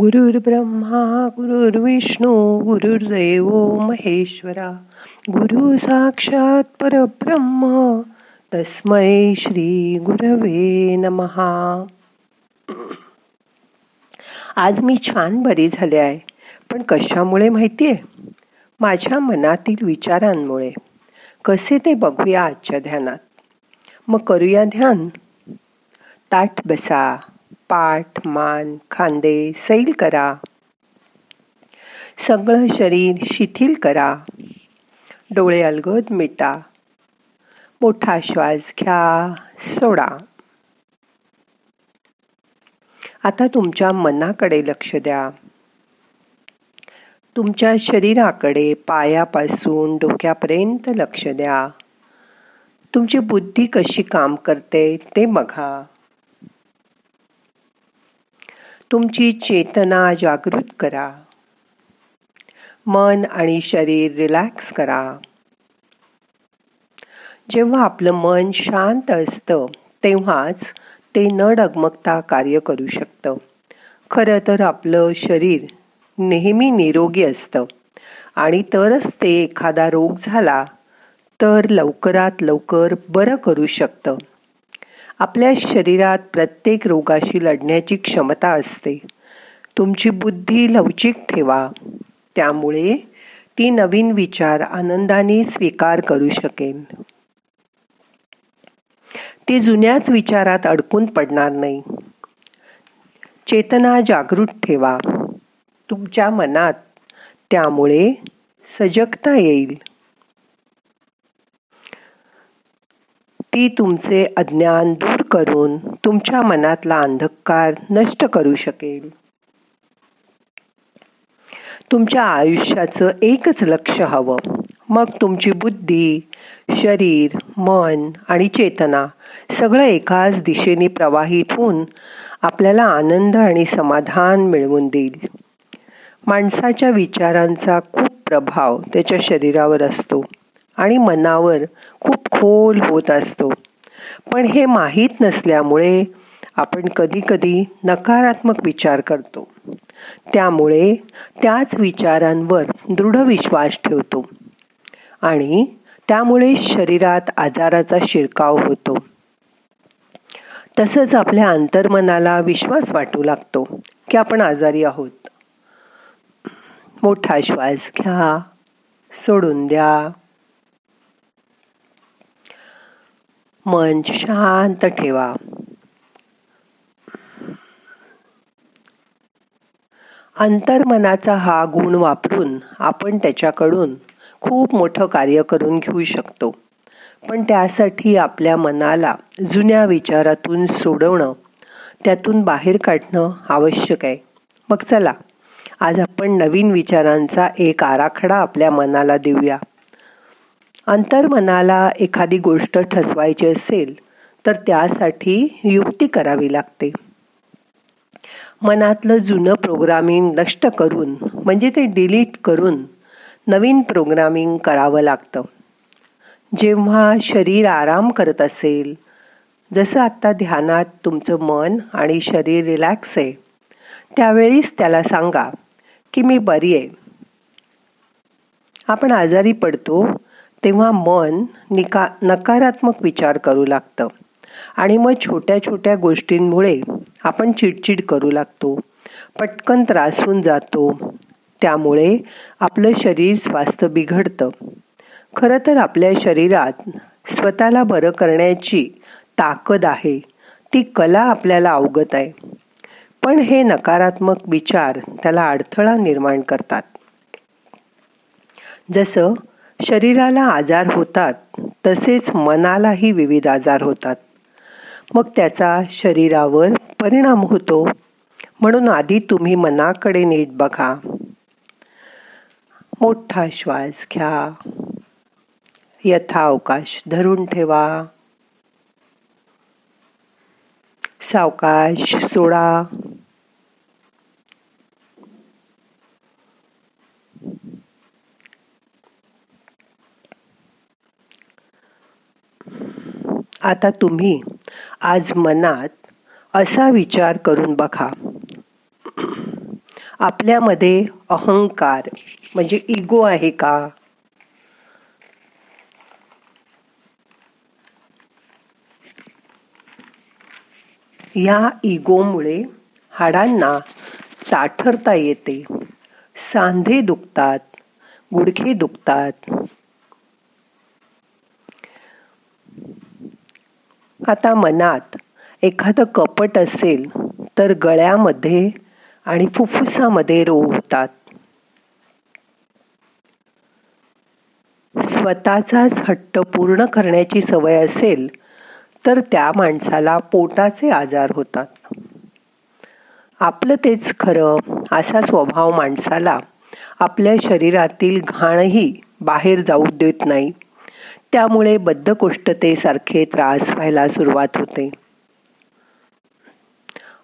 गुरुर्ब्रह्मा गुरुर्विष्णू गुरुर्देव महेश्वरा गुरु साक्षात परब्रह्म तस्मै श्री गुरवे नमहा आज मी छान बरी झाले आहे पण कशामुळे माहिती आहे माझ्या मनातील विचारांमुळे. कसे ते बघूया आजच्या ध्यानात. मग करूया ध्यान. ताट बसा. पाठ मान खांदे सैल करा. सगळं शरीर शिथिल करा. डोळे अलगद मिटा. मोठा श्वास घ्या सोडा. आता तुमच्या मनाकडे लक्ष द्या. तुमच्या शरीराकडे पायापासून डोक्यापर्यंत लक्ष द्या. तुमची बुद्धी कशी काम करते ते बघा. तुमची चेतना जागृत करा. मन आणि शरीर रिलॅक्स करा. जेव्हा आपलं मन शांत असतं तेव्हाच ते न डगमगता कार्य करू शकतं. खरं तर आपलं शरीर नेहमी निरोगी असतं आणि तरच ते एखादा रोग झाला तर लवकरात लवकर बरं करू शकतं. आपल्या शरीरात प्रत्येक रोगाशी लढण्याची क्षमता असते. तुमची बुद्धी लवचिक ठेवा. त्यामुळे ती नवीन विचार आनंदाने स्वीकार करू शकेल ती जुन्याच विचारात अडकून पडणार नाही. चेतना जागृत ठेवा. तुमच्या मनात त्यामुळे सजगता येईल. ती तुमचे अज्ञान दूर करून तुमच्या मनातला अंधकार नष्ट करू शकेल. तुमच्या आयुष्याचं एकच लक्ष हवं. मग तुमची बुद्धी शरीर मन आणि चेतना सगळं एकाच दिशेने प्रवाहित होऊन आपल्याला आनंद आणि समाधान मिळवून देईल. माणसाच्या विचारांचा खूप प्रभाव त्याच्या शरीरावर असतो. आणि मनावर खूप खोल होत असतो. पण हे माहीत नसल्यामुळे आपण कधीकधी नकारात्मक विचार करतो. त्यामुळे त्याच विचारांवर दृढ विश्वास ठेवतो. आणि त्यामुळे शरीरात आजाराचा शिरकाव होतो. तसंच आपल्या अंतर्मनाला विश्वास वाटू लागतो की आपण आजारी आहोत. मोठा श्वास घ्या सोडून द्या. मन शांत ठेवा. अंतर्मनाचा हा गुण वापरून आपण त्याच्याकडून खूप मोठं कार्य करून घेऊ शकतो. पण त्यासाठी आपल्या मनाला जुन्या विचारातून सोडवणं त्यातून बाहेर काढणं आवश्यक आहे. मग चला आज आपण नवीन विचारांचा एक आराखडा आपल्या मनाला देऊया. अंतर्मनाला एखादी गोष्ट ठसवायची असेल तर त्यासाठी युक्ती करावी लागते. मनातलं जुनं प्रोग्रामिंग नष्ट करून म्हणजे ते डिलीट करून नवीन प्रोग्रामिंग करावं लागतं. जेव्हा शरीर आराम करत असेल जसं आत्ता ध्यानात तुमचं मन आणि शरीर रिलॅक्स आहे त्यावेळीच त्याला सांगा की मी बरी आहे. आपण आजारी पडतो तेव्हा मन निका नकारात्मक विचार करू लागतं. आणि मग छोट्या छोट्या गोष्टींमुळे आपण चिडचिड करू लागतो. पटकन त्रासून जातो. त्यामुळे आपलं शरीर स्वास्थ्य बिघडतं. खरं तर आपल्या शरीरात स्वतःला बरं करण्याची ताकद आहे. ती कला आपल्याला अवगत आहे. पण हे नकारात्मक विचार त्याला अडथळा निर्माण करतात. जसं शरीराला आजार होतात तसेच मनालाही विविध आजार होतात. मग त्याचा शरीरावर परिणाम होतो. म्हणून आधी तुम्ही मनाकडे नीट बघा. मोठा श्वास घ्या. यथा अवकाश धरून ठेवा. सावकाश सोडा. आता तुम्ही आज मनात असा विचार करून बघा. आपल्यामध्ये अहंकार म्हणजे इगो आहे का? या इगोमुळे हाडांना ताठरता येते. सांधे दुखतात गुडघे दुखतात आता मनात एखादं कपट असेल तर गळ्यामध्ये आणि फुफ्फुसामध्ये रोग होतात स्वतःचाच हट्ट पूर्ण करण्याची सवय असेल तर त्या माणसाला पोटाचे आजार होतात. आपलं तेच खरं असा स्वभाव माणसाला आपल्या शरीरातील घाणही बाहेर जाऊ देत नाही. त्यामुळे बद्धकोष्ठतेसारखे त्रास व्हायला सुरुवात होते.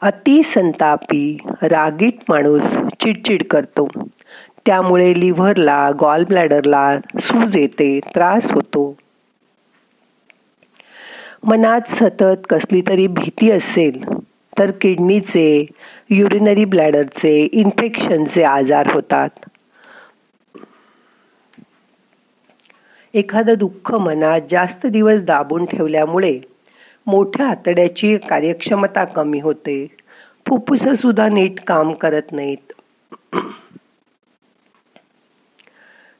अति संतापी रागीट माणूस चिडचिड करतो. त्यामुळे लिव्हरला गॉल ब्लॅडरला सूज येते त्रास होतो. मनात सतत कसली तरी भीती असेल तर किडनीचे युरिनरी ब्लॅडरचे इन्फेक्शनचे आजार होतात. एखादं दुःख मनात जास्त दिवस दाबून ठेवल्यामुळे मोठ्या आतड्याची कार्यक्षमता कमी होते. फुफ्फुस सुद्धा नीट काम करत नाहीत.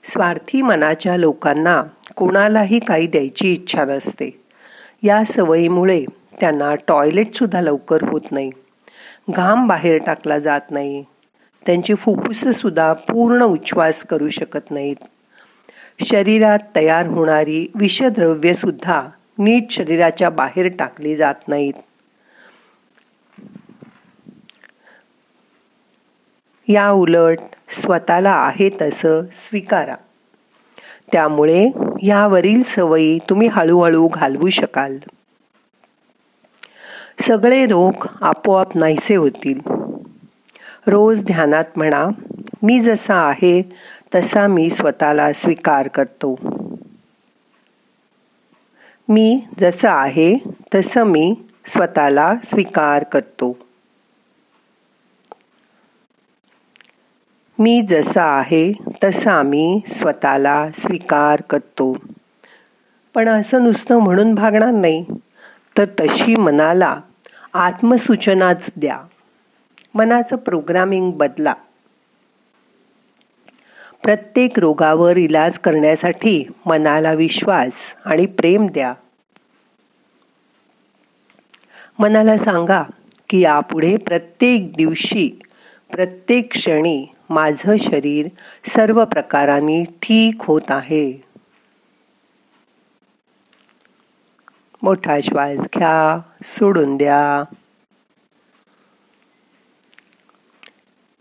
स्वार्थी मनाच्या लोकांना कोणालाही काही द्यायची इच्छा नसते. या सवयीमुळे त्यांना टॉयलेट सुद्धा लवकर होत नाही. घाम बाहेर टाकला जात नाही. त्यांची फुफ्फुस सुद्धा पूर्ण उच्छ्वास करू शकत नाहीत. शरीरात तयार होणारी विषद्रव्य सुद्धा नीट शरीराच्या बाहेर टाकली जात नाहीत. या उलट स्वतःला आहे तसं स्वीकारा. त्यामुळे यावरील सवयी तुम्ही हळूहळू घालवू शकाल. सगळे रोग आपोआप नाहीसे होतील. रोज ध्यानात म्हणा मी जसा आहे तसा मी स्वतःला स्वीकार करतो. मी जसं आहे तसं मी स्वतःला स्वीकार करतो. मी जसा आहे तसा मी स्वतःला स्वीकार करतो. पण असं नुसतं म्हणून भागणार नाही. तर तशी मनाला आत्मसूचनाच द्या. मनाचं प्रोग्रामिंग बदला. प्रत्येक रोगावर इलाज करण्यासाठी मनाला विश्वास आणि प्रेम द्या. मनाला सांगा की यापुढे प्रत्येक दिवशी प्रत्येक क्षणी माझं शरीर सर्व प्रकारांनी ठीक होत आहे. मोठा श्वास घ्या सोडून द्या.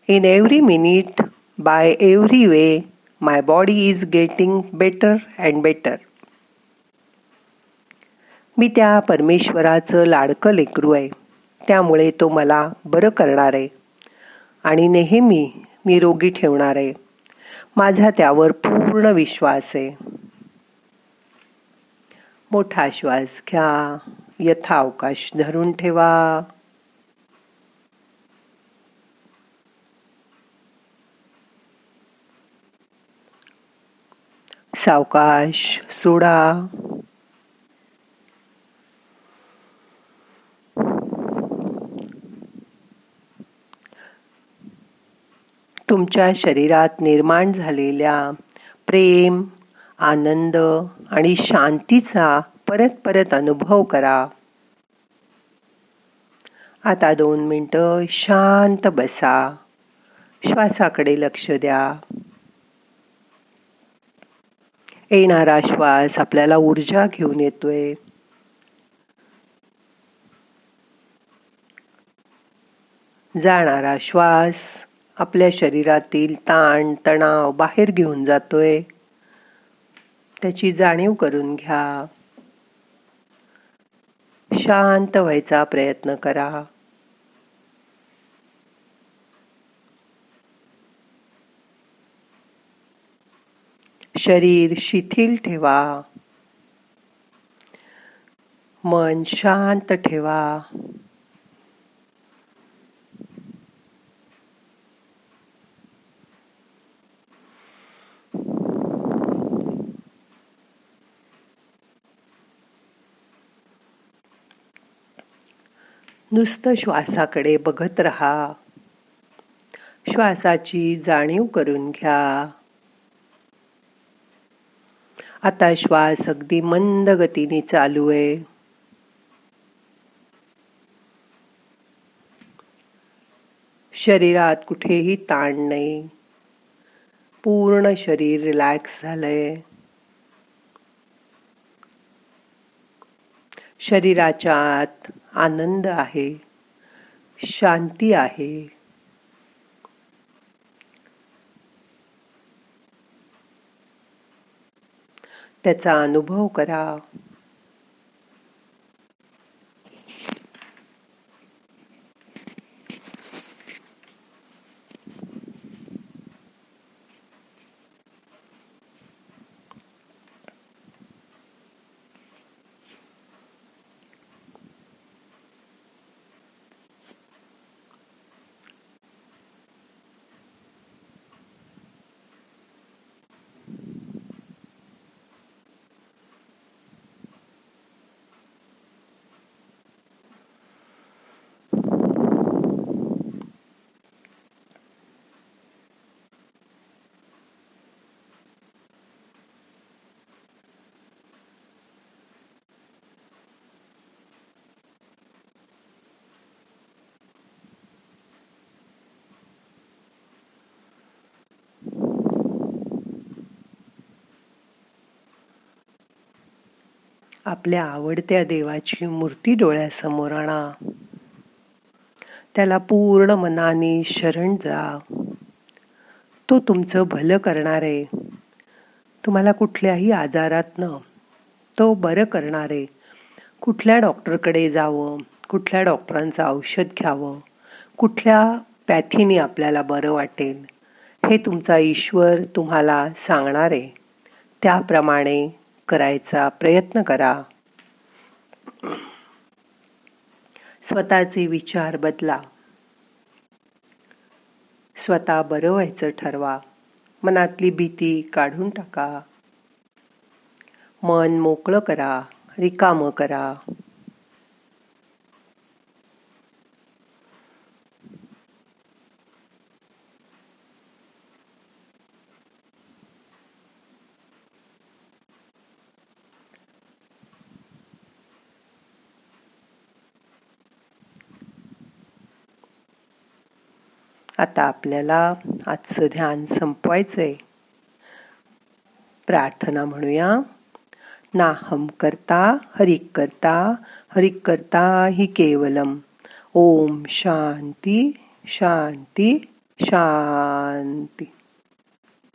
In every minute by every way my body is getting better and better मी त्या परमेश्वराचं लाडकं लेकरू आहे. त्यामुळे तो मला बरं करणार आहे. आणि नेहमी मी रोगी ठेवणार आहे. माझा त्यावर पूर्ण विश्वास आहे. मोठा श्वास घ्या. यथावकाश धरून ठेवा. सावकाश सोडा. तुमच्या शरीरात निर्माण झालेल्या प्रेम आनंद आणि शांतीचा परत परत अनुभव करा. आता दोन मिनटं शांत बसा. श्वासाकडे लक्ष द्या. येणारा श्वास आपल्याला ऊर्जा घेऊन येतोय. जाणारा श्वास आपल्या शरीरातील ताण तणाव बाहेर घेऊन जातोय. त्याची जाणीव करून घ्या. शांत व्हायचा प्रयत्न करा. शरीर शिथिल ठेवा. मन शांत ठेवा. नुसतं श्वासाकडे बघत रहा. श्वासाची जाणीव करून घ्या. आता श्वास अगदी मंद गतीने चालू आहे. शरीरात कुठेही ताण नाही. पूर्ण शरीर रिलॅक्स झालंय. शरीराच्या आत आनंद आहे. शांती आहे. त्याचा अनुभव करा. आपल्या आवडत्या देवाची मूर्ती डोळ्यासमोर आणा. त्याला पूर्ण मनाने शरण जा. तो तुमचं भलं करणार. आहे तुम्हाला कुठल्याही आजारातनं तो बरं करणार. आहे कुठल्या डॉक्टरकडे जावं कुठल्या डॉक्टरांचं औषध घ्यावं कुठल्या पॅथीने आपल्याला बरं वाटेल हे तुमचा ईश्वर तुम्हाला सांगणार. आहे त्याप्रमाणे करायचा प्रयत्न करा. स्वतःचे विचार बदला. स्वतः बरं व्हायचं ठरवा. मनातली भीती काढून टाका. मन मोकळं करा. रिकामं करा. आता आपल्याला आजचं ध्यान संपवायचं आहे प्रार्थना म्हणूया. नाहम करता हरिक करता हरिक करता हि केवलम. ओम शांती शांती शांती.